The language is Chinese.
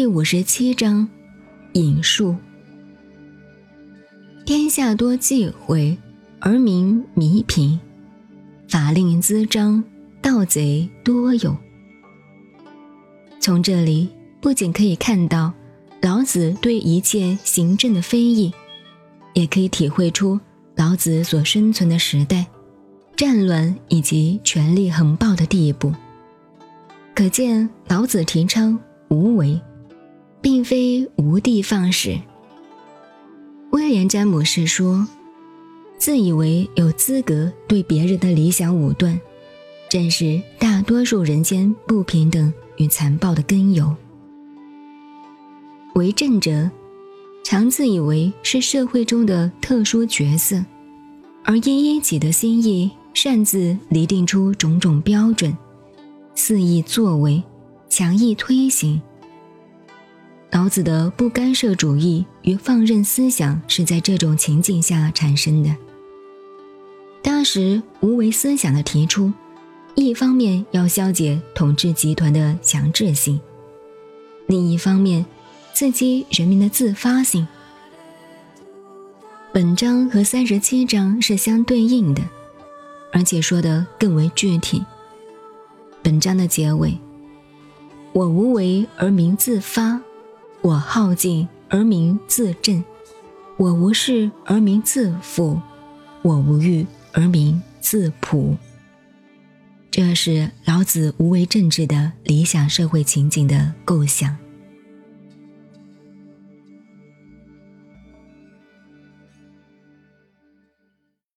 第五十七章引述：天下多忌讳，而民弥贫；法令滋章，盗贼多有。从这里不仅可以看到老子对一切行政的非议，也可以体会出老子所生存的时代。战乱以及权力横暴的地步，可见老子提倡无为，并非无的放矢。威廉詹姆士说：“自以为有资格对别人的理想武断，正是大多数人间不平等与残暴的根由。为政者，常自以为是社会中的特殊角色，而因依己的心意。”擅自拟定出种种标准，肆意作为，强意推行。老子的不干涉主义与放任思想是在这种情境下产生的。当时无为思想的提出，一方面要消解统治集团的强制性，另一方面刺激人民的自发性。本章和三十七章是相对应的。而且说的更为具体。本章的结尾：“我无为而民自发，我好静而民自振，我无事而民自富，我无欲而民自朴。”这是老子无为政治的理想社会情景的构想。